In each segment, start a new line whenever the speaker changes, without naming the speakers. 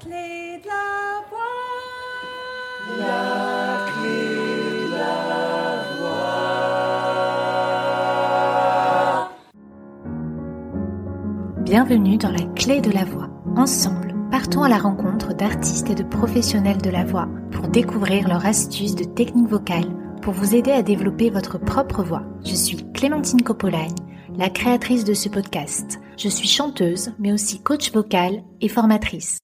clé de la voix.
La clé de la voix.
Bienvenue dans la clé de la voix. Ensemble, partons à la rencontre d'artistes et de professionnels de la voix pour découvrir leurs astuces de technique vocale pour vous aider à développer votre propre voix. Je suis Clémentine Coppolagne, la créatrice de ce podcast. Je suis chanteuse, mais aussi coach vocal et formatrice.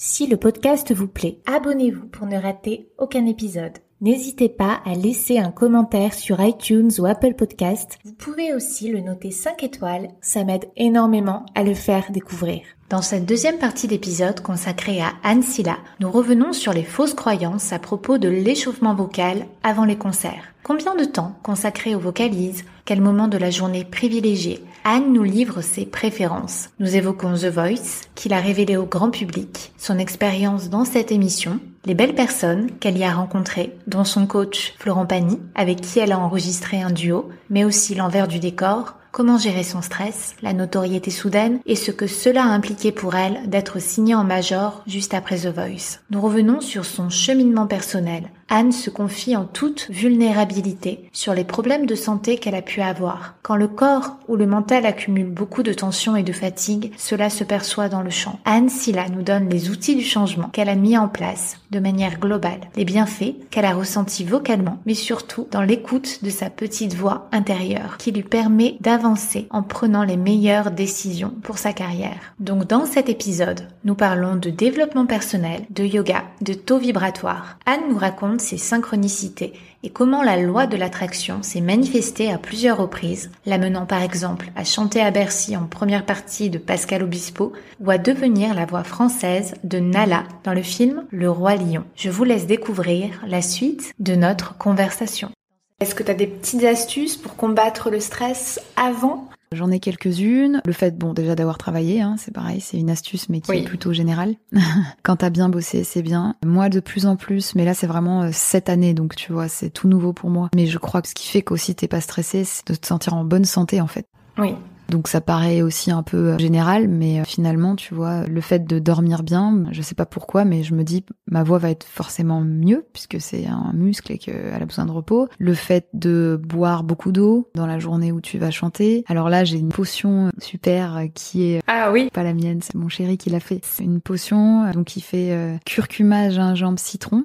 Si le podcast vous plaît, abonnez-vous pour ne rater aucun épisode. N'hésitez pas à laisser un commentaire sur iTunes ou Apple Podcast. Vous pouvez aussi le noter 5 étoiles, ça m'aide énormément à le faire découvrir. Dans cette deuxième partie d'épisode consacrée à Anne Silla, nous revenons sur les fausses croyances à propos de l'échauffement vocal avant les concerts. Combien de temps consacré aux vocalises Quel moment de la journée privilégié Anne nous livre ses préférences. Nous évoquons The Voice, qu'il a révélé au grand public, son expérience dans cette émission, les belles personnes qu'elle y a rencontrées, dont son coach Florent Pagny, avec qui elle a enregistré un duo, mais aussi l'envers du décor, comment gérer son stress, la notoriété soudaine et ce que cela a impliqué pour elle d'être signée en major juste après The Voice. Nous revenons sur son cheminement personnel. Anne se confie en toute vulnérabilité sur les problèmes de santé qu'elle a pu avoir. Quand le corps ou le mental accumule beaucoup de tension et de fatigue, cela se perçoit dans le chant. Anne Silla nous donne les outils du changement qu'elle a mis en place de manière globale, les bienfaits qu'elle a ressentis vocalement, mais surtout dans l'écoute de sa petite voix intérieure qui lui permet d'avancer en prenant les meilleures décisions pour sa carrière. Donc dans cet épisode, nous parlons de développement personnel, de yoga, de taux vibratoire. Anne nous raconte ses synchronicités et comment la loi de l'attraction s'est manifestée à plusieurs reprises, l'amenant par exemple à chanter à Bercy en première partie de Pascal Obispo ou à devenir la voix française de Nala dans le film Le Roi Lion. Je vous laisse découvrir la suite de notre conversation. Est-ce que tu as des petites astuces pour combattre le stress avant?
J'en ai quelques-unes. Le fait, bon, déjà d'avoir travaillé, hein, c'est pareil, c'est une astuce, mais qui
Oui.
est plutôt générale. Quand t'as bien bossé, c'est bien. Moi, de plus en plus, mais là, c'est vraiment euh, cette année, donc tu vois, c'est tout nouveau pour moi. Mais je crois que ce qui fait qu'aussi t'es pas stressé, c'est de te sentir en bonne santé, en fait.
Oui.
Donc ça paraît aussi un peu euh, général, mais euh, finalement, tu vois, le fait de dormir bien, je sais pas pourquoi, mais je me dis ma voix va être forcément mieux puisque c'est un muscle et qu'elle a besoin de repos. Le fait de boire beaucoup d'eau dans la journée où tu vas chanter. Alors là, j'ai une potion super euh, qui est
Ah oui.
pas la mienne, c'est mon chéri qui l'a fait. C'est une potion donc qui fait euh, curcuma, gingembre, citron.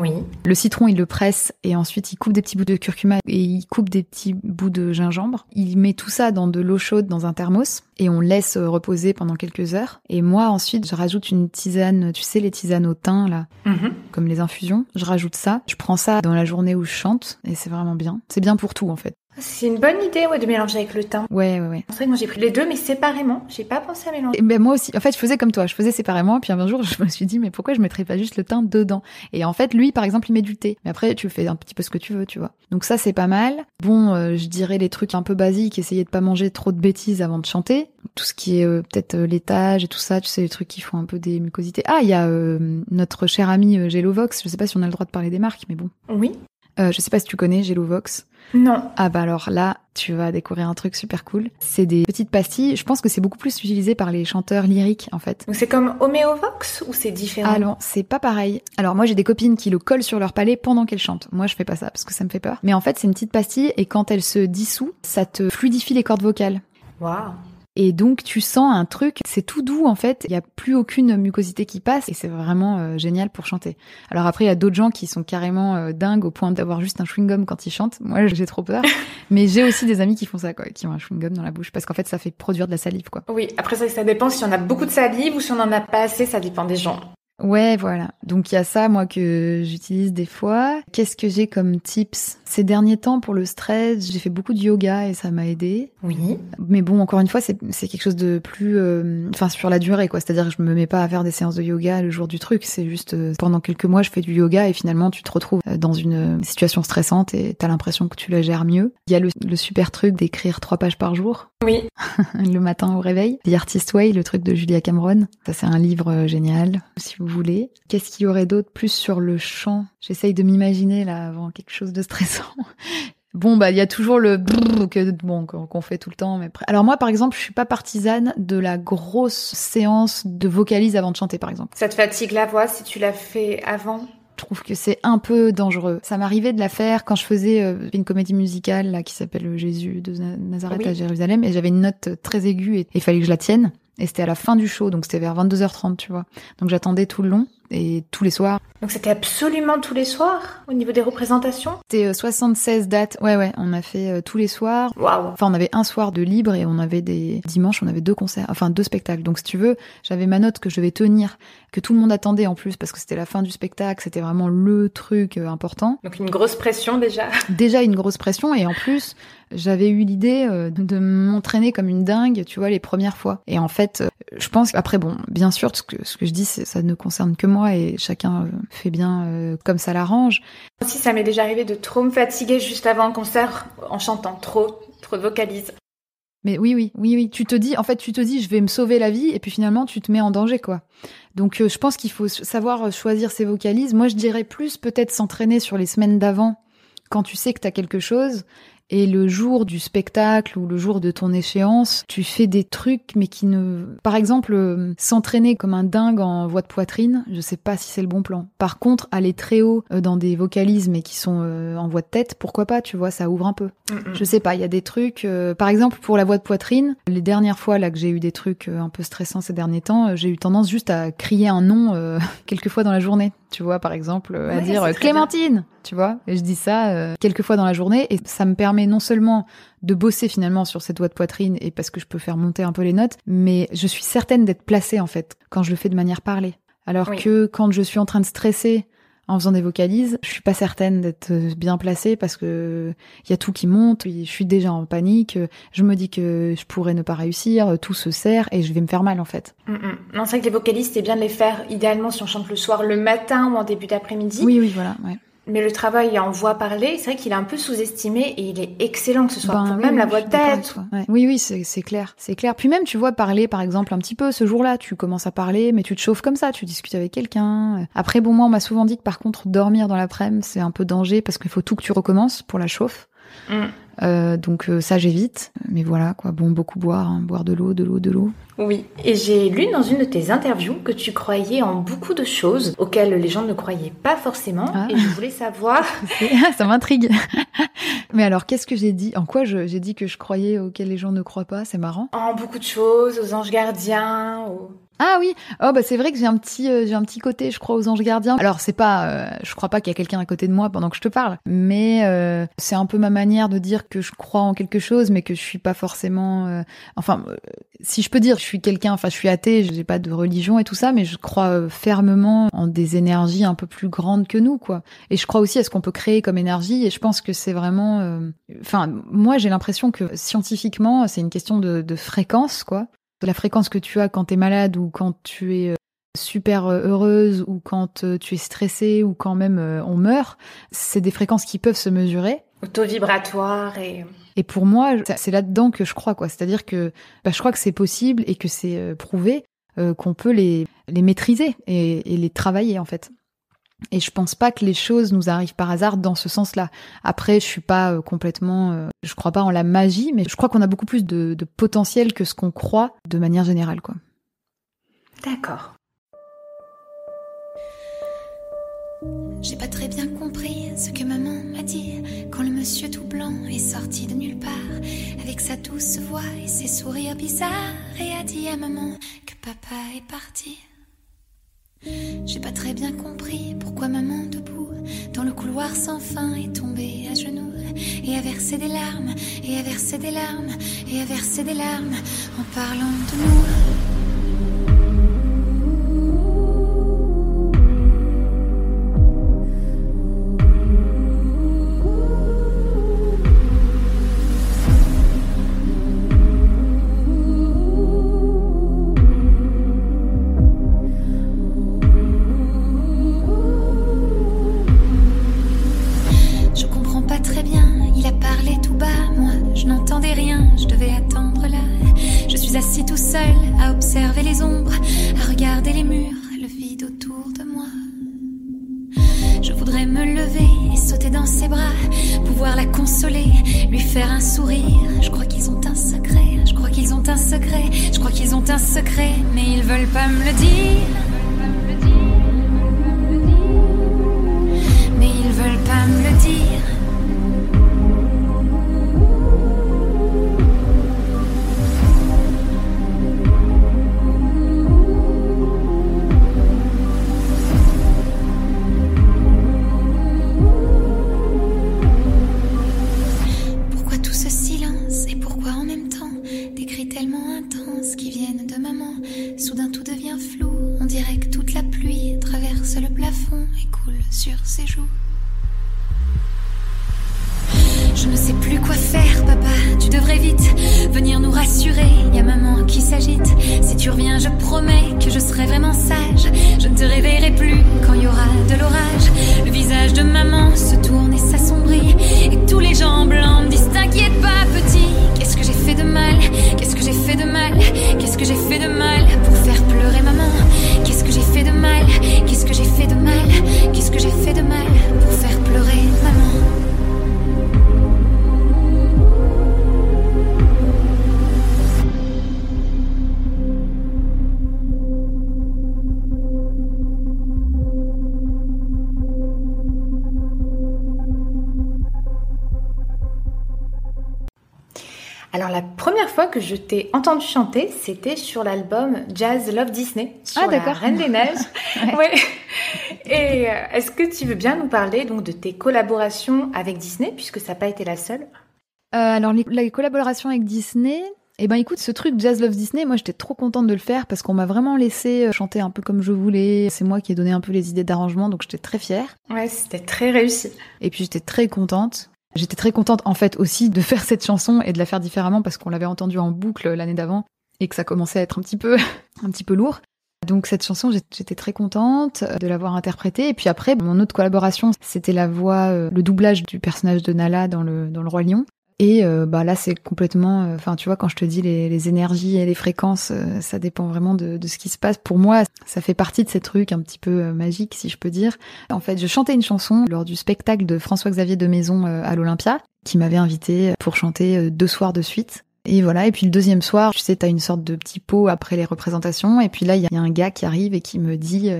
Oui.
Le citron, il le presse et ensuite il coupe des petits bouts de curcuma et il coupe des petits bouts de gingembre. Il met tout ça dans de l'eau chaude dans un thermos et on laisse euh, reposer pendant quelques heures. Et moi, ensuite, je rajoute une tisane, tu sais, les tisanes au thym, là,
Mhm.
comme les infusions. Je rajoute ça. Je prends ça dans la journée où je chante et c'est vraiment bien. C'est bien pour tout, en fait.
C'est une bonne idée ouais, de mélanger avec le thym.
Ouais, ouais, ouais.
C'est vrai que moi j'ai pris les deux mais séparément. J'ai pas pensé à mélanger.
Et ben moi aussi. En fait, je faisais comme toi. Je faisais séparément. Puis un jour, je me suis dit, mais pourquoi je mettrais pas juste le thym dedans? Et en fait, lui, par exemple, il met du thé. Mais après, tu fais un petit peu ce que tu veux, tu vois. Donc ça, c'est pas mal. Bon, euh, je dirais les trucs un peu basiques. Essayer de pas manger trop de bêtises avant de chanter. Tout ce qui est euh, peut-être euh, laitage et tout ça. Tu sais, les trucs qui font un peu des mucosités. Ah, il y a euh, notre cher ami euh, Gelovox. Je sais pas si on a le droit de parler des marques, mais bon.
Oui.
Euh, je sais pas si tu connais Gelovox.
Non.
Ah bah alors là, tu vas découvrir un truc super cool. C'est des petites pastilles. Je pense que c'est beaucoup plus utilisé par les chanteurs lyriques en fait.
Donc c'est comme Homéovox ou c'est différent?
Ah non, c'est pas pareil. Alors moi j'ai des copines qui le collent sur leur palais pendant qu'elles chantent. Moi je fais pas ça parce que ça me fait peur. Mais en fait c'est une petite pastille et quand elle se dissout, ça te fluidifie les cordes vocales.
Waouh.
Et donc tu sens un truc, c'est tout doux en fait, il y a plus aucune mucosité qui passe et c'est vraiment euh, génial pour chanter. Alors après il y a d'autres gens qui sont carrément euh, dingues au point d'avoir juste un chewing-gum quand ils chantent. Moi j'ai trop peur, mais j'ai aussi des amis qui font ça quoi, qui ont un chewing-gum dans la bouche parce qu'en fait ça fait produire de la salive quoi.
Oui, après ça, ça dépend si on a beaucoup de salive ou si on en a pas assez, ça dépend des gens.
Ouais, voilà. Donc il y a ça, moi, que j'utilise des fois. Qu'est-ce que j'ai comme tips? Ces derniers temps, pour le stress, j'ai fait beaucoup de yoga et ça m'a aidé.
Oui.
Mais bon, encore une fois, c'est quelque chose de plus... euh, Enfin, sur la durée, quoi. C'est-à-dire que je me mets pas à faire des séances de yoga le jour du truc. C'est juste, euh, pendant quelques mois, je fais du yoga et finalement, tu te retrouves euh, dans une euh, situation stressante et t'as l'impression que tu la gères mieux. Il y a le, le super truc d'écrire trois pages par jour
Oui.
le matin au réveil. The Artist Way, le truc de Julia Cameron. Ça, c'est un livre euh, génial, si vous voulez. Qu'est-ce qu'il y aurait d'autre plus sur le chant J'essaye de m'imaginer là avant quelque chose de stressant. Bon, bah, il y a toujours le que, bon, qu'on fait tout le temps. Mais... Alors moi, par exemple, je suis pas partisane de la grosse séance de vocalise avant de chanter, par exemple.
Ça te fatigue la voix si tu l'as fait avant?
Je trouve que c'est un peu dangereux. Ça m'arrivait de la faire quand je faisais euh, une comédie musicale là qui s'appelle Jésus de Na- Nazareth
Oui.
à Jérusalem et j'avais une note très aiguë et il fallait que je la tienne. Et c'était à la fin du show, donc c'était vers 22h30, tu vois. Donc j'attendais tout le long et tous les soirs.
Donc c'était absolument tous les soirs au niveau des représentations?
C'était euh, 76 dates. Ouais, ouais, on a fait euh, tous les soirs.
Waouh
Enfin, on avait un soir de libre et on avait des dimanches, on avait deux concerts, enfin deux spectacles. Donc, si tu veux, j'avais ma note que je devais tenir, que tout le monde attendait en plus parce que c'était la fin du spectacle, c'était vraiment le truc euh, important.
Donc une grosse pression déjà.
Déjà une grosse pression et en plus, j'avais eu l'idée euh, de m'entraîner comme une dingue, tu vois, les premières fois. Et en fait, euh, je pense après, bon, bien sûr, ce que ce que je dis, ça ne concerne que moi et chacun euh, fait bien comme ça l'arrange.
Aussi, ça m'est déjà arrivé de trop me fatiguer juste avant un concert en chantant trop, trop de vocalises.
Mais oui, oui, oui, oui. Tu te dis, en fait, tu te dis, je vais me sauver la vie, et puis finalement, tu te mets en danger, quoi. Donc, je pense qu'il faut savoir choisir ses vocalises. Moi, je dirais plus peut-être s'entraîner sur les semaines d'avant, quand tu sais que t'as quelque chose, et le jour du spectacle ou le jour de ton échéance, tu fais des trucs, mais qui ne, par exemple, euh, s'entraîner comme un dingue en voix de poitrine, je sais pas si c'est le bon plan. Par contre, aller très haut euh, dans des vocalises, mais qui sont euh, en voix de tête, pourquoi pas, tu vois, ça ouvre un peu. Je sais pas, il y a des trucs. par exemple, pour la voix de poitrine, les dernières fois là que j'ai eu des trucs un peu stressants ces derniers temps, j'ai eu tendance juste à crier un nom euh, quelques fois dans la journée. Tu vois, par exemple, euh, à dire euh,
très
Clémentine. Tu vois, et je dis ça euh, quelques fois dans la journée et ça me permet non seulement de bosser finalement sur cette voix de poitrine et parce que je peux faire monter un peu les notes, mais je suis certaine d'être placée en fait quand je le fais de manière parlée. Alors
Oui.
que quand je suis en train de stresser en faisant des vocalises, je suis pas certaine d'être bien placée parce que il y a tout qui monte, je suis déjà en panique, je me dis que je pourrais ne pas réussir, tout se serre et je vais me faire mal en fait.
Mm, mm. Non, c'est vrai que les vocalistes, c'est bien de les faire idéalement si on chante le soir, le matin ou en début d'après-midi.
Oui, oui, voilà. Ouais.
Mais le travail en voix parlée, c'est vrai qu'il est un peu sous-estimé et il est excellent que ce soit
Ben oui,
même
oui,
la voix de
avec
tête.
Ouais. Oui, oui, c'est c'est clair, c'est clair. Puis même, tu vois, parler, par exemple, un petit peu ce jour-là, tu commences à parler, mais tu te chauffes comme ça, tu discutes avec quelqu'un. Après, bon, moi, on m'a souvent dit que par contre, dormir dans l'après-midi, c'est un peu danger parce qu'il faut tout que tu recommences pour la chauffe.
Mm.
Euh, donc euh, ça, j'évite. Mais voilà, quoi. Bon, beaucoup boire, hein. boire de l'eau, de l'eau, de l'eau.
Oui. Et j'ai lu dans une de tes interviews que tu croyais en beaucoup de choses auxquelles les gens ne croyaient pas forcément.
Ah.
Et je voulais savoir.
ça m'intrigue. mais alors, qu'est-ce que j'ai dit? En quoi j'ai dit que je croyais auquel les gens ne croient pas? C'est marrant.
En beaucoup de choses, aux anges gardiens, aux...
Ah oui, oh bah c'est vrai que j'ai un petit euh, j'ai un petit côté, je crois aux anges gardiens. Alors c'est pas, euh, je crois pas qu'il y a quelqu'un à côté de moi pendant que je te parle, mais euh, c'est un peu ma manière de dire que je crois en quelque chose, mais que je suis pas forcément. euh, enfin, euh, si je peux dire, je suis quelqu'un, enfin je suis athée, j'ai pas de religion et tout ça, mais je crois euh, fermement en des énergies un peu plus grandes que nous, quoi. Et je crois aussi à ce qu'on peut créer comme énergie, et je pense que c'est vraiment. Enfin, moi j'ai l'impression que scientifiquement, c'est une question de, fréquence, quoi la fréquence que tu as quand tu es malade ou quand tu es euh, super euh, heureuse ou quand euh, tu es stressée ou quand même on meurt, c'est des fréquences qui peuvent se mesurer.
auto-vibratoires et...
Et pour moi, c'est là-dedans que je crois, quoi. C'est-à-dire que bah, je crois que c'est possible et que c'est prouvé euh, qu'on peut les, les maîtriser et, et les travailler, en fait. Et je pense pas que les choses nous arrivent par hasard dans ce sens-là. Après, je suis pas euh, complètement, euh, je crois pas en la magie, mais je crois qu'on a beaucoup plus de, de potentiel que ce qu'on croit de manière générale, quoi.
D'accord.
J'ai pas très bien compris ce que maman m'a dit quand le monsieur tout blanc est sorti de nulle part avec sa douce voix et ses sourires bizarres et a dit à maman que papa est parti. J'ai pas très bien compris pourquoi maman debout dans le couloir sans fin est tombée à genoux et a versé des larmes et a versé des larmes et a versé des larmes en parlant de nous. À observer les ombres, à regarder les murs, le vide autour de moi. Je voudrais me lever et sauter dans ses bras, pouvoir la consoler, lui faire un sourire. Je crois qu'ils ont un secret, je crois qu'ils ont un secret, je crois qu'ils ont un secret, mais ils veulent pas me le dire. Je
t'ai entendu chanter, c'était sur l'album Jazz Love Disney, sur
Ah,
la. Reine des Neiges. ouais. Et euh, est-ce que tu veux bien nous parler donc de tes collaborations avec Disney, puisque ça n'a pas été la seule?
Euh, alors, les, la collaboration avec Disney, eh ben écoute, ce truc Jazz Love Disney, moi j'étais trop contente de le faire parce qu'on m'a vraiment laissé euh, chanter un peu comme je voulais. C'est moi qui ai donné un peu les idées d'arrangement, donc j'étais très fière.
Ouais, c'était très réussi.
Et puis j'étais très contente. J'étais très contente en fait aussi de faire cette chanson et de la faire différemment parce qu'on l'avait entendue en boucle l'année d'avant et que ça commençait à être un petit peu, un petit peu lourd. Donc cette chanson, j'étais très contente de l'avoir interprétée. Et puis après, mon autre collaboration, c'était la voix, euh, le doublage du personnage de Nala dans le dans le Roi Lion. Et euh, bah là, c'est complètement. euh, Enfin, tu vois, quand je te dis les, énergies et les fréquences, euh, ça dépend vraiment de, ce qui se passe. Pour moi, ça fait partie de ces trucs un petit peu magiques, si je peux dire. En fait, je chantais une chanson lors du spectacle de François-Xavier de Maison à l'Olympia, qui m'avait invité pour chanter deux soirs de suite. Et voilà, et puis le deuxième soir, tu sais, t'as une sorte de petit pot après les représentations, et puis là, il y a un gars qui arrive et qui me dit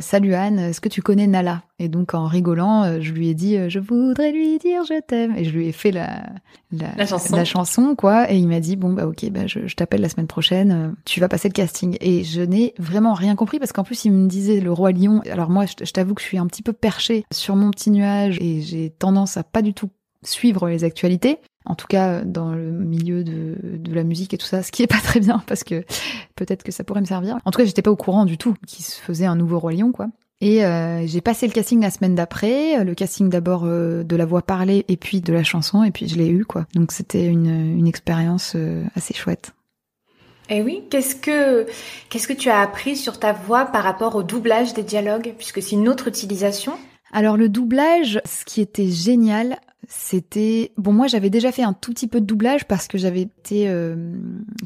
Salut Anne, est-ce que tu connais Nala ?» Et donc, en rigolant, euh, je lui ai dit euh, Je voudrais lui dire je t'aime », et je lui ai fait la, la,
La chanson.
la chanson, quoi, et il m'a dit « Bon, bah ok, bah, je, je t'appelle la semaine prochaine, euh, tu vas passer le casting. » Et je n'ai vraiment rien compris, parce qu'en plus, il me disait Le Roi Lion, alors moi, je, je t'avoue que je suis un petit peu perchée sur mon petit nuage, et j'ai tendance à pas du tout suivre les actualités en tout cas dans le milieu de, de la musique et tout ça, ce qui est pas très bien parce que peut-être que ça pourrait me servir. En tout cas, j'étais pas au courant du tout qu'il se faisait un nouveau roi lion, quoi. Et euh, j'ai passé le casting la semaine d'après, le casting d'abord euh, de la voix parlée et puis de la chanson, et puis je l'ai eu, quoi. Donc c'était une, une expérience euh, assez chouette.
Et oui, qu'est-ce que qu'est-ce que tu as appris sur ta voix par rapport au doublage des dialogues, puisque c'est une autre utilisation
Alors le doublage, ce qui était génial, c'était bon moi j'avais déjà fait un tout petit peu de doublage parce que j'avais été euh,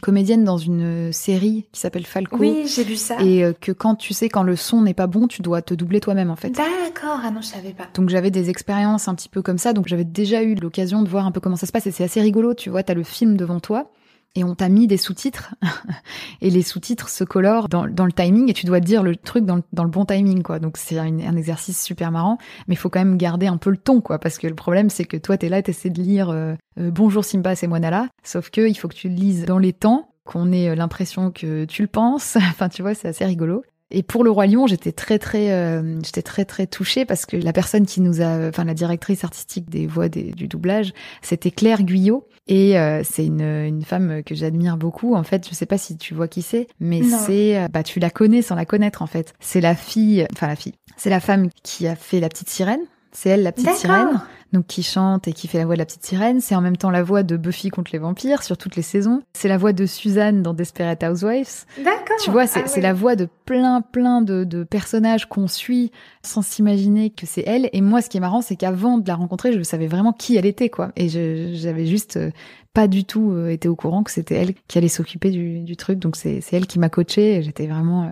comédienne dans une série qui s'appelle Falco
Oui, j'ai vu ça.
et euh, que quand tu sais quand le son n'est pas bon, tu dois te doubler toi-même en fait.
D'accord, ah non, je savais pas.
Donc j'avais des expériences un petit peu comme ça, donc j'avais déjà eu l'occasion de voir un peu comment ça se passe et c'est assez rigolo, tu vois, t'as le film devant toi et on t'a mis des sous-titres et les sous-titres se colorent dans, dans le timing et tu dois dire le truc dans le, dans le bon timing quoi. Donc c'est un, un exercice super marrant, mais il faut quand même garder un peu le ton quoi parce que le problème c'est que toi t'es là, t'essaies de lire euh, euh, bonjour Simba c'est moi Nala, sauf que il faut que tu le lises dans les temps, qu'on ait euh, l'impression que tu le penses. enfin tu vois c'est assez rigolo. Et pour le roi lion, j'étais très très euh, j'étais très très touchée parce que la personne qui nous a enfin la directrice artistique des voix des- du doublage, c'était Claire Guyot et euh, c'est une une femme que j'admire beaucoup en fait, je sais pas si tu vois qui c'est, mais c'est euh, bah tu la connais sans la connaître en fait. C'est la fille enfin la fille. C'est la femme qui a fait la petite sirène. C'est elle la petite sirène
D'accord.
donc qui chante et qui fait la voix de la petite sirène. C'est en même temps la voix de Buffy contre les vampires sur toutes les saisons. C'est la voix de Suzanne dans Desperate Housewives.
D'accord.
Tu vois, c'est
Ah ouais.
la voix de plein, plein de, de personnages qu'on suit sans s'imaginer que c'est elle. Et moi, ce qui est marrant, c'est qu'avant de la rencontrer, je savais vraiment qui elle était, quoi. Et je- j'avais juste euh, pas du tout euh, été au courant que c'était elle qui allait s'occuper du, du truc. Donc c'est c'est elle qui m'a coachée et j'étais vraiment euh,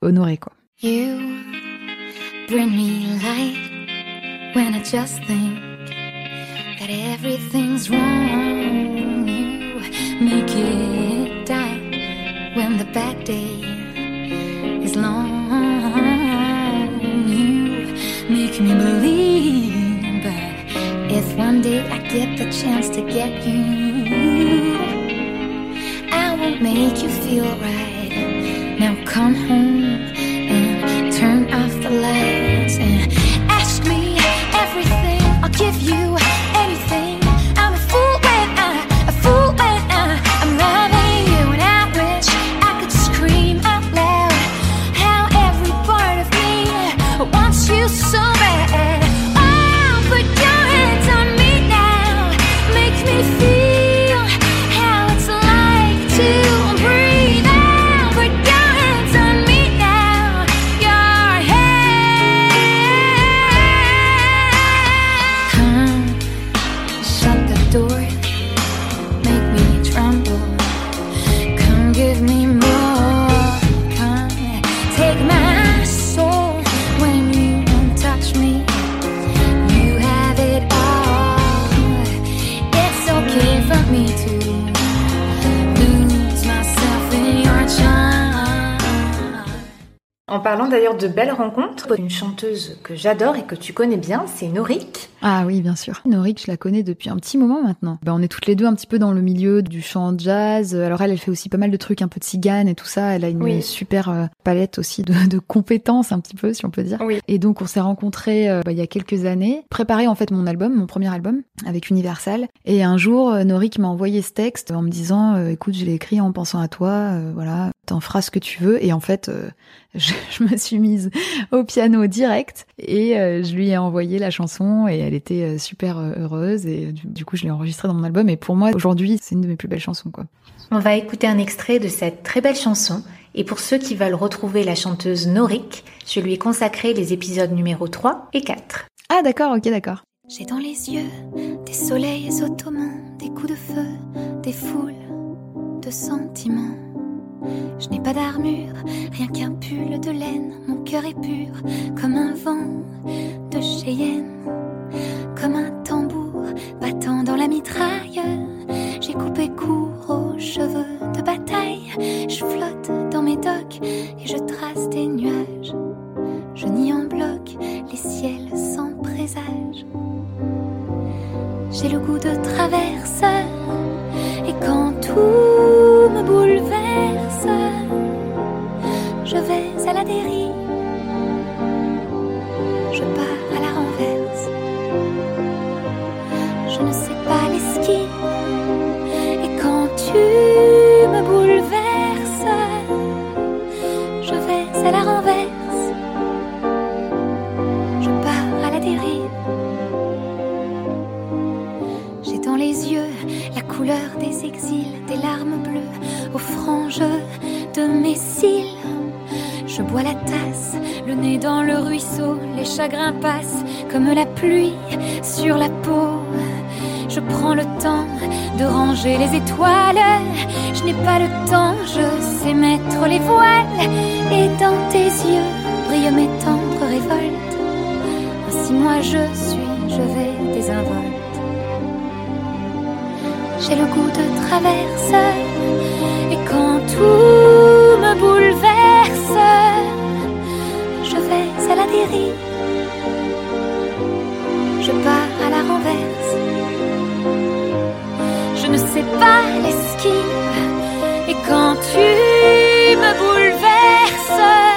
honorée, quoi.
You bring me light when I just think that everything's wrong. You make it die when the bad day is long. You make me believe that if one day I get the chance to get you, I won't make you feel right. Now come home and turn off the lights you
En parlant d'ailleurs de belles rencontres, une chanteuse que j'adore et que tu connais bien, c'est Norik.
Ah oui, bien sûr. Norik, je la connais depuis un petit moment maintenant. Ben, on est toutes les deux un petit peu dans le milieu du chant jazz. Alors elle, elle fait aussi pas mal de trucs un peu de cigane et tout ça. Elle a une
Oui.
super euh, palette aussi de, de compétences un petit peu, si on peut dire.
Oui.
Et donc on s'est rencontrés euh, bah, il y a quelques années, préparé en fait mon album, mon premier album avec Universal. Et un jour, euh, Norik m'a envoyé ce texte en me disant, écoute, je l'ai écrit en pensant à toi, euh, voilà, t'en feras ce que tu veux. Et en fait, euh, je, je me suis mise au piano direct et euh, je lui ai envoyé la chanson et elle était euh, super euh, heureuse et du, du coup je l'ai enregistrée dans mon album et pour moi aujourd'hui c'est une de mes plus belles chansons quoi.
On va écouter un extrait de cette très belle chanson. Et pour ceux qui veulent retrouver la chanteuse Norik, je lui ai consacré les épisodes numéro 3 et 4.
Ah d'accord, ok d'accord.
J'ai dans les yeux des soleils ottomans, des coups de feu, des foules de sentiments. Je n'ai pas d'armure, rien qu'un pull de laine. Mon cœur est pur comme un vent de Cheyenne, comme un tambour battant dans la mitraille. Sur la peau. Je prends le temps de ranger les étoiles. Je n'ai pas le temps, je sais mettre les voiles. Et dans tes yeux brillent mes tendres révoltes. Ainsi moi je suis, je vais désinvolte. J'ai le goût de traverse et quand tout me bouleverse, je vais à la dérive. Pas l'esquive. Et quand tu me bouleverses,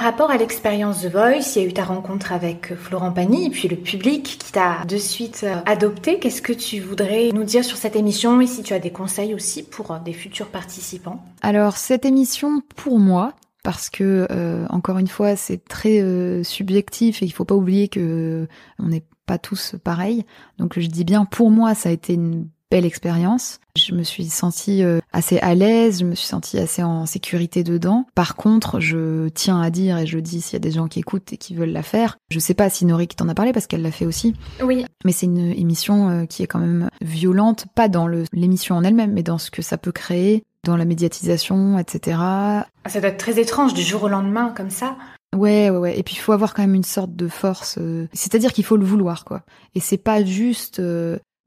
Par rapport à l'expérience The Voice, il y a eu ta rencontre avec Florent Pagny et puis le public qui t'a de suite euh, adopté. Qu'est-ce que tu voudrais nous dire sur cette émission et si tu as des conseils aussi pour euh, des futurs participants?
Alors cette émission pour moi parce que euh, encore une fois c'est très euh, subjectif et il faut pas oublier que on n'est pas tous pareils. Donc je dis bien pour moi ça a été une belle expérience. Je me suis sentie euh, assez à l'aise, je me suis sentie assez en sécurité dedans. Par contre, je tiens à dire, et je dis s'il y a des gens qui écoutent et qui veulent la faire, je sais pas si Nori qui t'en a parlé parce qu'elle l'a fait aussi.
Oui.
Mais c'est une émission euh, qui est quand même violente, pas dans l'émission en elle-même, mais dans ce que ça peut créer, dans la médiatisation, etc.
Ah, ça doit être très étrange du jour au lendemain comme ça.
Ouais, ouais, ouais. Et puis il faut avoir quand même une sorte de force. Euh, c'est-à-dire qu'il faut le vouloir, quoi. Et c'est pas juste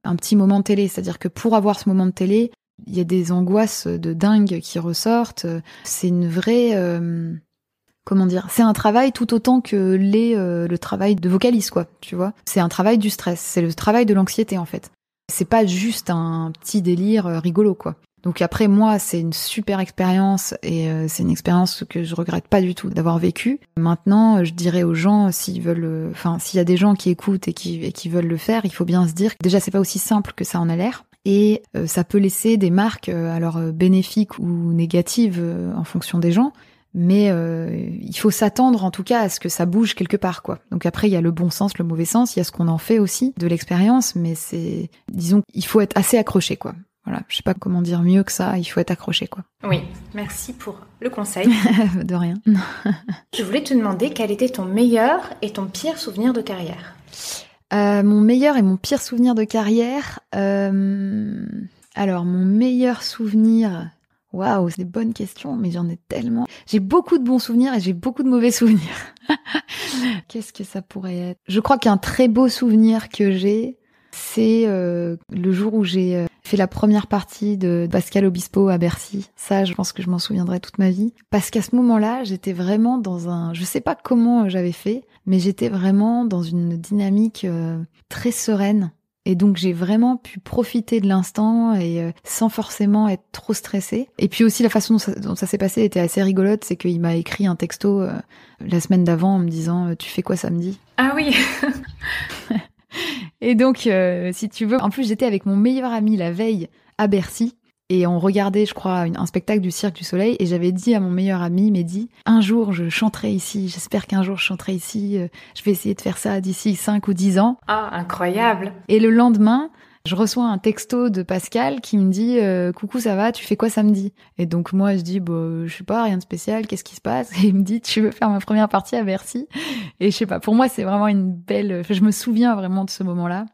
un petit moment de télé. C'est-à-dire que pour avoir ce moment de télé, il y a des angoisses de dingue qui ressortent. C'est une vraie... Euh, comment dire C'est un travail tout autant que les, euh, le travail de vocaliste, quoi, tu vois. C'est un travail du stress, c'est le travail de l'anxiété, en fait. C'est pas juste un petit délire euh, rigolo, quoi. Donc après moi, c'est une super expérience et euh, c'est une expérience que je regrette pas du tout d'avoir vécu. Maintenant, je dirais aux gens s'ils veulent, euh, enfin s'il y a des gens qui écoutent et qui, et qui veulent le faire, il faut bien se dire que déjà c'est pas aussi simple que ça en a l'air et euh, ça peut laisser des marques alors bénéfiques ou négatives en fonction des gens. Mais il faut s'attendre en tout cas à ce que ça bouge quelque part quoi. Donc après il y a le bon sens, le mauvais sens, il y a ce qu'on en fait aussi de l'expérience, mais c'est disons il faut être assez accroché quoi. Voilà, je sais pas comment dire mieux que ça, il faut être accroché quoi.
Oui, merci pour le conseil.
de rien.
je voulais te demander quel était ton meilleur et ton pire souvenir de carrière.
Euh, mon meilleur et mon pire souvenir de carrière. Euh... Alors, mon meilleur souvenir. Waouh, c'est des bonnes questions, mais j'en ai tellement. J'ai beaucoup de bons souvenirs et j'ai beaucoup de mauvais souvenirs. Qu'est-ce que ça pourrait être? Je crois qu'un très beau souvenir que j'ai, c'est euh, le jour où j'ai fait la première partie de Pascal Obispo à Bercy. Ça, je pense que je m'en souviendrai toute ma vie. Parce qu'à ce moment-là, j'étais vraiment dans un... Je sais pas comment j'avais fait, mais j'étais vraiment dans une dynamique euh, très sereine. Et donc j'ai vraiment pu profiter de l'instant et sans forcément être trop stressée. Et puis aussi la façon dont ça, s'est passé était assez rigolote, c'est qu'il m'a écrit un texto la semaine d'avant en me disant tu fais quoi samedi?
Ah oui
Et donc, euh, si tu veux, en plus j'étais avec mon meilleur ami la veille à Bercy. Et on regardait, je crois, un spectacle du Cirque du Soleil. Et j'avais dit à mon meilleur ami, Mehdi, un jour je chanterai ici. J'espère qu'un jour je chanterai ici. Euh, je vais essayer de faire ça d'ici 5 ou 10 ans.
Ah, incroyable.
Et le lendemain, je reçois un texto de Pascal qui me dit euh, coucou ça va tu fais quoi samedi? Et donc moi je dis bah je sais pas rien de spécial qu'est-ce qui se passe? Et il me dit tu veux faire ma première partie à Bercy? Et je sais pas pour moi c'est vraiment une belle je me souviens vraiment de ce moment là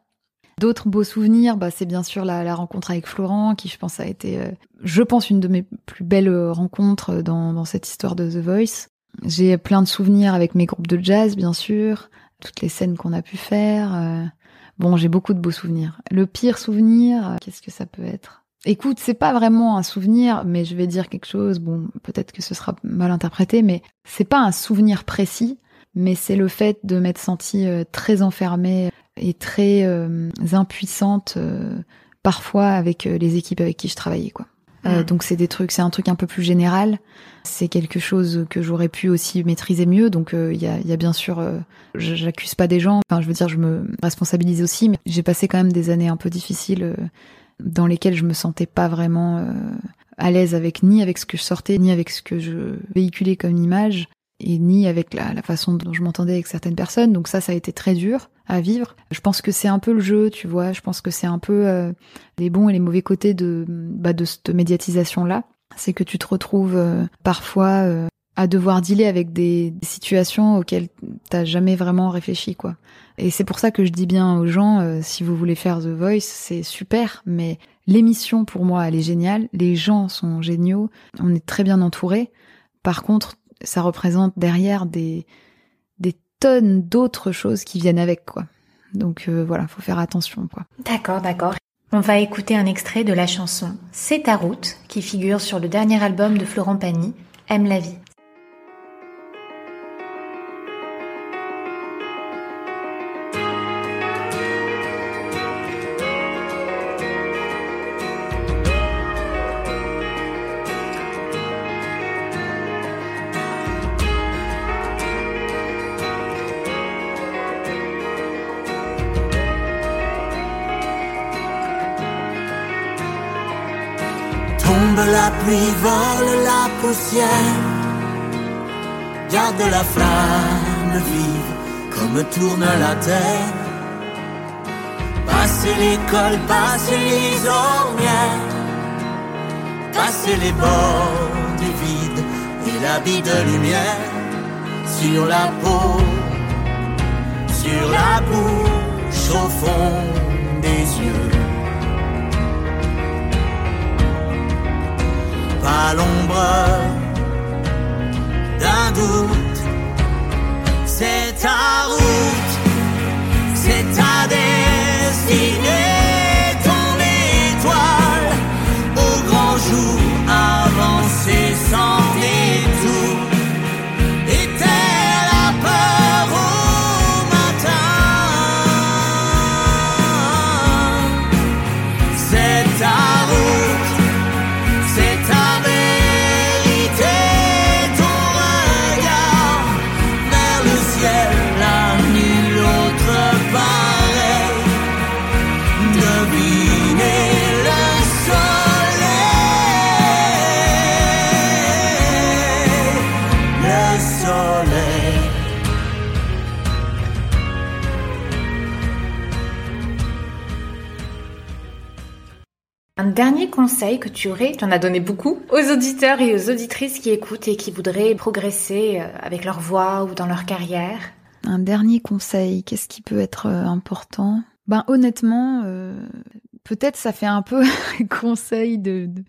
D'autres beaux souvenirs, bah, c'est bien sûr la, rencontre avec Florent, qui je pense a été, euh, je pense, une de mes plus belles rencontres dans, dans cette histoire de The Voice. J'ai plein de souvenirs avec mes groupes de jazz, bien sûr, toutes les scènes qu'on a pu faire. Euh, Bon, j'ai beaucoup de beaux souvenirs. Le pire souvenir, euh, qu'est-ce que ça peut être? Écoute, c'est pas vraiment un souvenir, mais je vais dire quelque chose. Bon, peut-être que ce sera mal interprété, mais c'est pas un souvenir précis, mais c'est le fait de m'être sentie euh, très enfermée et très euh, impuissante parfois avec les équipes avec qui je travaillais, quoi. Euh, mm. donc c'est des trucs, c'est un truc un peu plus général. C'est quelque chose que j'aurais pu aussi maîtriser mieux. Donc euh, il y, a, y, a, bien sûr, euh, j'accuse pas des gens. Enfin, je veux dire, je me responsabilise aussi. Mais j'ai passé quand même des années un peu difficiles dans lesquelles je me sentais pas vraiment à l'aise avec ni avec ce que je sortais, ni avec ce que je véhiculais comme image et ni avec la, la façon dont je m'entendais avec certaines personnes. Donc ça, ça a été très dur à vivre. Je pense que c'est un peu le jeu, tu vois. Je pense que c'est un peu euh, les bons et les mauvais côtés de, bah, de cette médiatisation-là. C'est que tu te retrouves euh, parfois euh, à devoir dealer avec des, situations auxquelles t'as jamais vraiment réfléchi, quoi. Et c'est pour ça que je dis bien aux gens, si vous voulez faire The Voice, c'est super, mais l'émission pour moi, elle est géniale. Les gens sont géniaux. On est très bien entourés. Par contre, ça représente derrière des, des tonnes d'autres choses qui viennent avec, quoi. Donc euh, voilà, faut faire attention, quoi.
D'accord, d'accord. On va écouter un extrait de la chanson C'est ta route, qui figure sur le dernier album de Florent Pagny, Aime la vie.
Vole la poussière. Garde la flamme vive comme tourne la terre. Pas Passer l'école, passer les ornières, passer les bords du vide et l'habit de lumière sur la peau, sur la bouche, au fond des yeux. L'ombre d'un doute,
Un dernier conseil que tu aurais, tu en as donné beaucoup, aux auditeurs et aux auditrices qui écoutent et qui voudraient progresser euh, avec leur voix ou dans leur carrière.
Un dernier conseil, qu'est-ce qui peut être euh, important? Ben honnêtement, euh, peut-être ça fait un peu conseil de, de,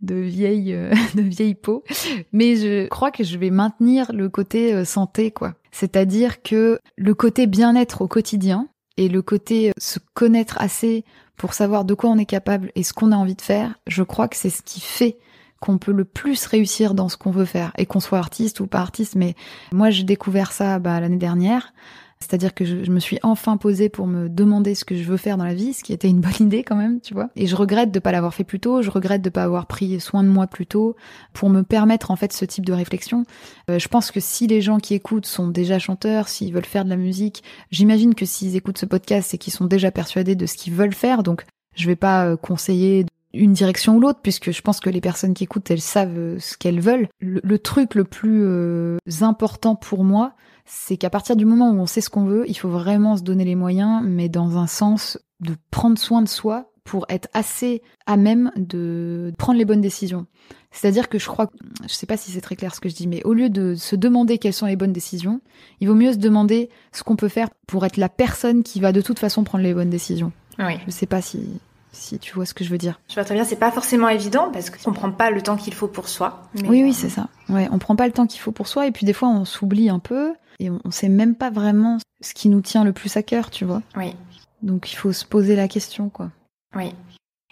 de vieille euh, de vieille peau, mais je crois que je vais maintenir le côté santé quoi. C'est-à-dire que le côté bien-être au quotidien et le côté se connaître assez pour savoir de quoi on est capable et ce qu'on a envie de faire, je crois que c'est ce qui fait qu'on peut le plus réussir dans ce qu'on veut faire et qu'on soit artiste ou pas artiste. Mais moi, j'ai découvert ça bah, l'année dernière. C'est-à-dire que je, me suis enfin posée pour me demander ce que je veux faire dans la vie, ce qui était une bonne idée quand même, tu vois. Et je regrette de pas l'avoir fait plus tôt, je regrette de pas avoir pris soin de moi plus tôt pour me permettre en fait ce type de réflexion. Euh, je pense que si les gens qui écoutent sont déjà chanteurs, s'ils veulent faire de la musique, j'imagine que s'ils écoutent ce podcast, c'est qu'ils sont déjà persuadés de ce qu'ils veulent faire. Donc je vais pas euh, conseiller une direction ou l'autre, puisque je pense que les personnes qui écoutent, elles savent euh, ce qu'elles veulent. Le, le truc le plus euh, important pour moi, c'est qu'à partir du moment où on sait ce qu'on veut, il faut vraiment se donner les moyens, mais dans un sens de prendre soin de soi pour être assez à même de prendre les bonnes décisions. C'est-à-dire que je crois, je sais pas si c'est très clair ce que je dis, mais au lieu de se demander quelles sont les bonnes décisions, il vaut mieux se demander ce qu'on peut faire pour être la personne qui va de toute façon prendre les bonnes décisions.
Oui.
Je sais pas si, si tu vois ce que je veux dire.
Je vois très bien, c'est pas forcément évident parce qu'on prend pas le temps qu'il faut pour soi. mais,
Oui, oui,
euh,
c'est ça. Ouais, on prend pas le temps qu'il faut pour soi et puis des fois on s'oublie un peu et on, on sait même pas vraiment ce qui nous tient le plus à cœur, tu vois.
Oui,
Donc il faut se poser la question, quoi.
oui.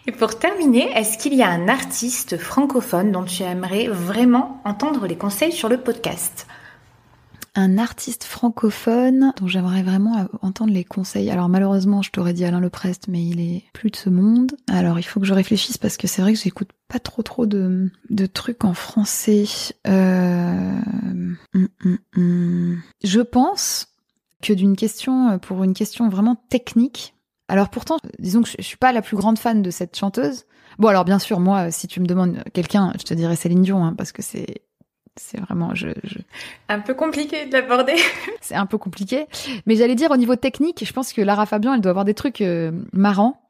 Et pour terminer, est-ce qu'il y a un artiste francophone dont tu aimerais vraiment entendre les conseils sur le podcast?
Un artiste francophone dont j'aimerais vraiment entendre les conseils. Alors malheureusement, je t'aurais dit Alain Leprest, mais il est plus de ce monde. Alors il faut que je réfléchisse parce que c'est vrai que j'écoute pas trop trop de, de trucs en français. Euh... hum, hum, hum. Je pense que d'une question, pour une question vraiment technique, alors pourtant, disons que je, je suis pas la plus grande fan de cette chanteuse. Bon alors bien sûr, moi, si tu me demandes quelqu'un, je te dirais Céline Dion, hein, parce que c'est c'est vraiment, je, je,
Un peu compliqué de l'aborder.
c'est un peu compliqué. Mais j'allais dire au niveau technique, je pense que Lara Fabian, elle doit avoir des trucs euh, marrants.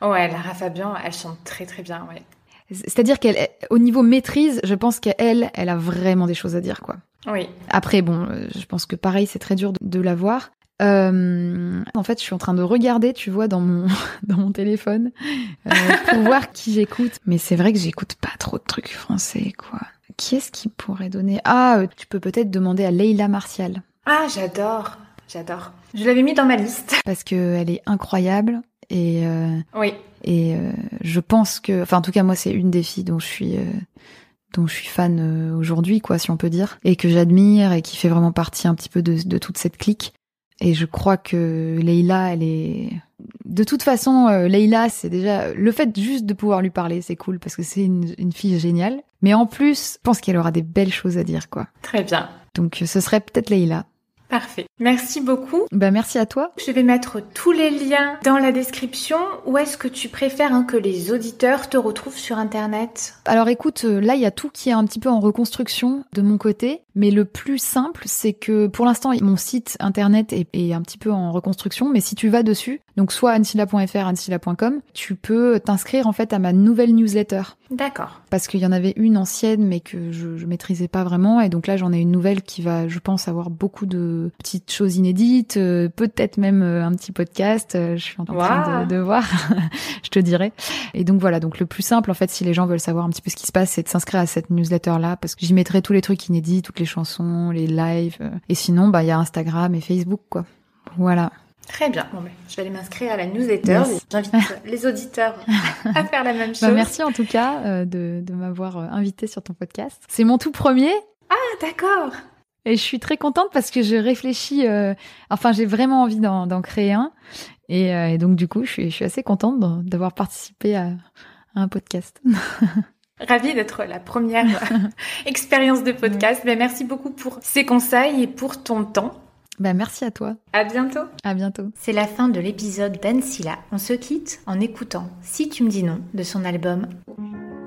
Ouais, Lara Fabian, elle chante très très bien, ouais.
C'est-à-dire qu'elle, au niveau maîtrise, je pense qu'elle, elle a vraiment des choses à dire, quoi.
Oui,
Après, bon, euh, je pense que pareil, c'est très dur de, de la voir. Euh, en fait, je suis en train de regarder, tu vois, dans mon dans mon téléphone euh, pour voir qui j'écoute. Mais c'est vrai que j'écoute pas trop de trucs français, quoi. Qui est-ce qui pourrait donner? Ah, euh, tu peux peut-être demander à Leila Martial
Ah, j'adore, j'adore. Je l'avais mis dans ma liste.
parce que elle est incroyable et euh,
Oui,
et euh, je pense que, enfin, en tout cas, moi, c'est une des filles dont je suis euh, dont je suis fan aujourd'hui, quoi, si on peut dire, et que j'admire et qui fait vraiment partie un petit peu de, de toute cette clique. Et je crois que Leïla, elle est. De toute façon, euh, Leïla, c'est déjà le fait juste de pouvoir lui parler, c'est cool parce que c'est une, une fille géniale. Mais en plus, je pense qu'elle aura des belles choses à dire, quoi.
très bien.
Donc, euh, ce serait peut-être Leïla.
Parfait. Merci beaucoup.
Bah, merci à toi.
Je vais mettre tous les liens dans la description. Où est-ce que tu préfères hein, que les auditeurs te retrouvent sur Internet?
Alors écoute, euh, là il y a tout qui est un petit peu en reconstruction de mon côté, Mais le plus simple, c'est que pour l'instant, mon site internet est, est, un petit peu en reconstruction, mais si tu vas dessus, donc soit ansila.fr, ansila.com, tu peux t'inscrire en fait à ma nouvelle newsletter.
D'accord.
Parce qu'il y en avait une ancienne, mais que je, je maîtrisais pas vraiment, et donc là j'en ai une nouvelle qui va, je pense, avoir beaucoup de petites choses inédites, euh, peut-être même euh, un petit podcast. euh, je suis en train de, de voir, je te dirai. Et donc voilà, donc le plus simple en fait, si les gens veulent savoir un petit peu ce qui se passe, c'est de s'inscrire à cette newsletter là, parce que j'y mettrai tous les trucs inédits, toutes les chansons, les lives, euh, et sinon bah il y a Instagram et Facebook quoi. Voilà.
Très bien. Bon, ben, je vais aller m'inscrire à la newsletter. J'invite les auditeurs à faire la même chose.
Bah, merci en tout cas euh, de, de m'avoir euh, invité sur ton podcast. C'est mon tout premier.
Ah, d'accord.
Et je suis très contente parce que je réfléchis, euh, enfin j'ai vraiment envie d'en créer un. Et, euh, et donc du coup, je suis, je suis assez contente d'avoir participé à, à un podcast.
Ravie d'être la première expérience de podcast. Ben, merci beaucoup pour ces conseils et pour ton temps.
Bah merci à toi.
À bientôt.
À bientôt.
C'est la fin de l'épisode d'Ansila. On se quitte en écoutant Si tu me dis non de son album.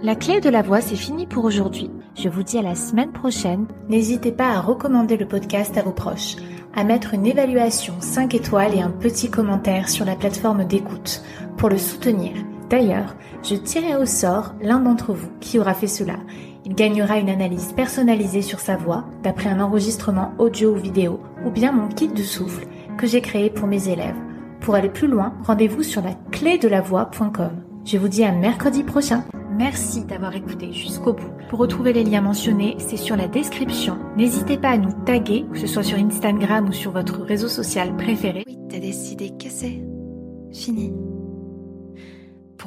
La clé de la voix, c'est fini pour aujourd'hui. Je vous dis à la semaine prochaine.
N'hésitez pas à recommander le podcast à vos proches, à mettre une évaluation 5 étoiles et un petit commentaire sur la plateforme d'écoute pour le soutenir. D'ailleurs, je tirerai au sort l'un d'entre vous qui aura fait cela. Il gagnera une analyse personnalisée sur sa voix d'après un enregistrement audio ou vidéo ou bien mon kit de souffle que j'ai créé pour mes élèves. Pour aller plus loin, rendez-vous sur la clé de la voix.com. Je vous dis à mercredi prochain. Merci d'avoir écouté jusqu'au bout. Pour retrouver les liens mentionnés, c'est sur la description. N'hésitez pas à nous taguer, que ce soit sur Instagram ou sur votre réseau social préféré.
Oui, t'as décidé que c'est fini.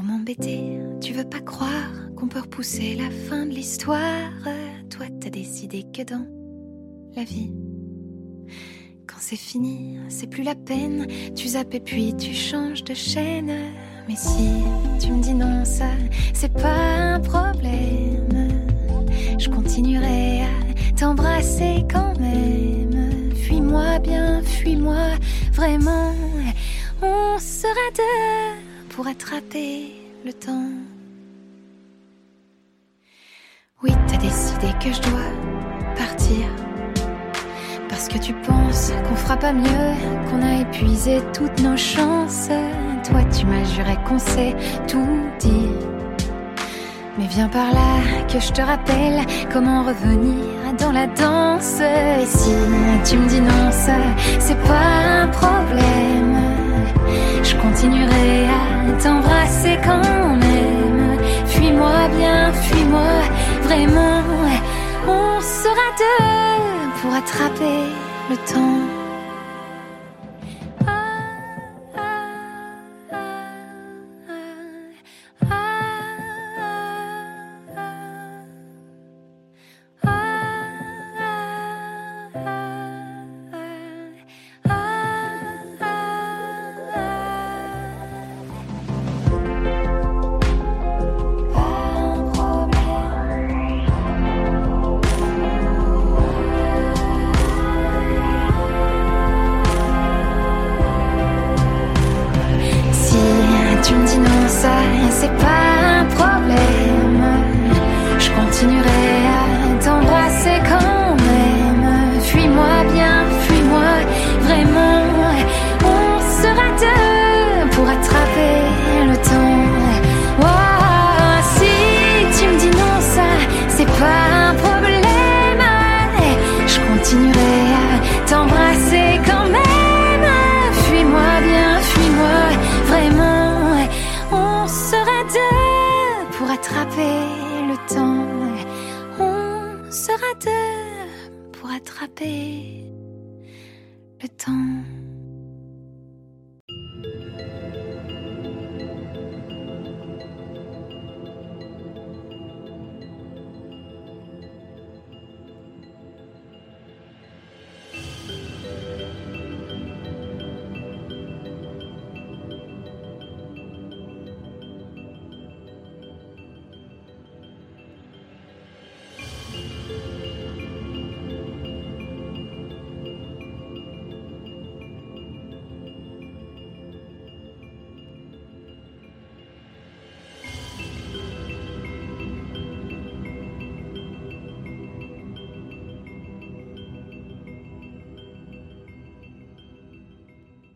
M'embêter, tu veux pas croire qu'on peut repousser la fin de l'histoire? Toi, t'as décidé que dans la vie, quand c'est fini, c'est plus la peine. Tu zappes et puis tu changes de chaîne. Mais si tu me dis non, ça, c'est pas un problème. Je continuerai à t'embrasser quand même. Fuis-moi bien, fuis-moi vraiment. On sera deux pour attraper le temps. Oui, t'as décidé que je dois partir. Parce que tu penses qu'on fera pas mieux, qu'on a épuisé toutes nos chances. Toi, tu m'as juré qu'on sait tout dit. Mais viens par là, que je te rappelle comment revenir dans la danse. Et si tu me dis non, ça, c'est pas un problème. Je continuerai à t'embrasser quand même. Fuis-moi bien, fuis-moi vraiment. On sera deux pour attraper le temps.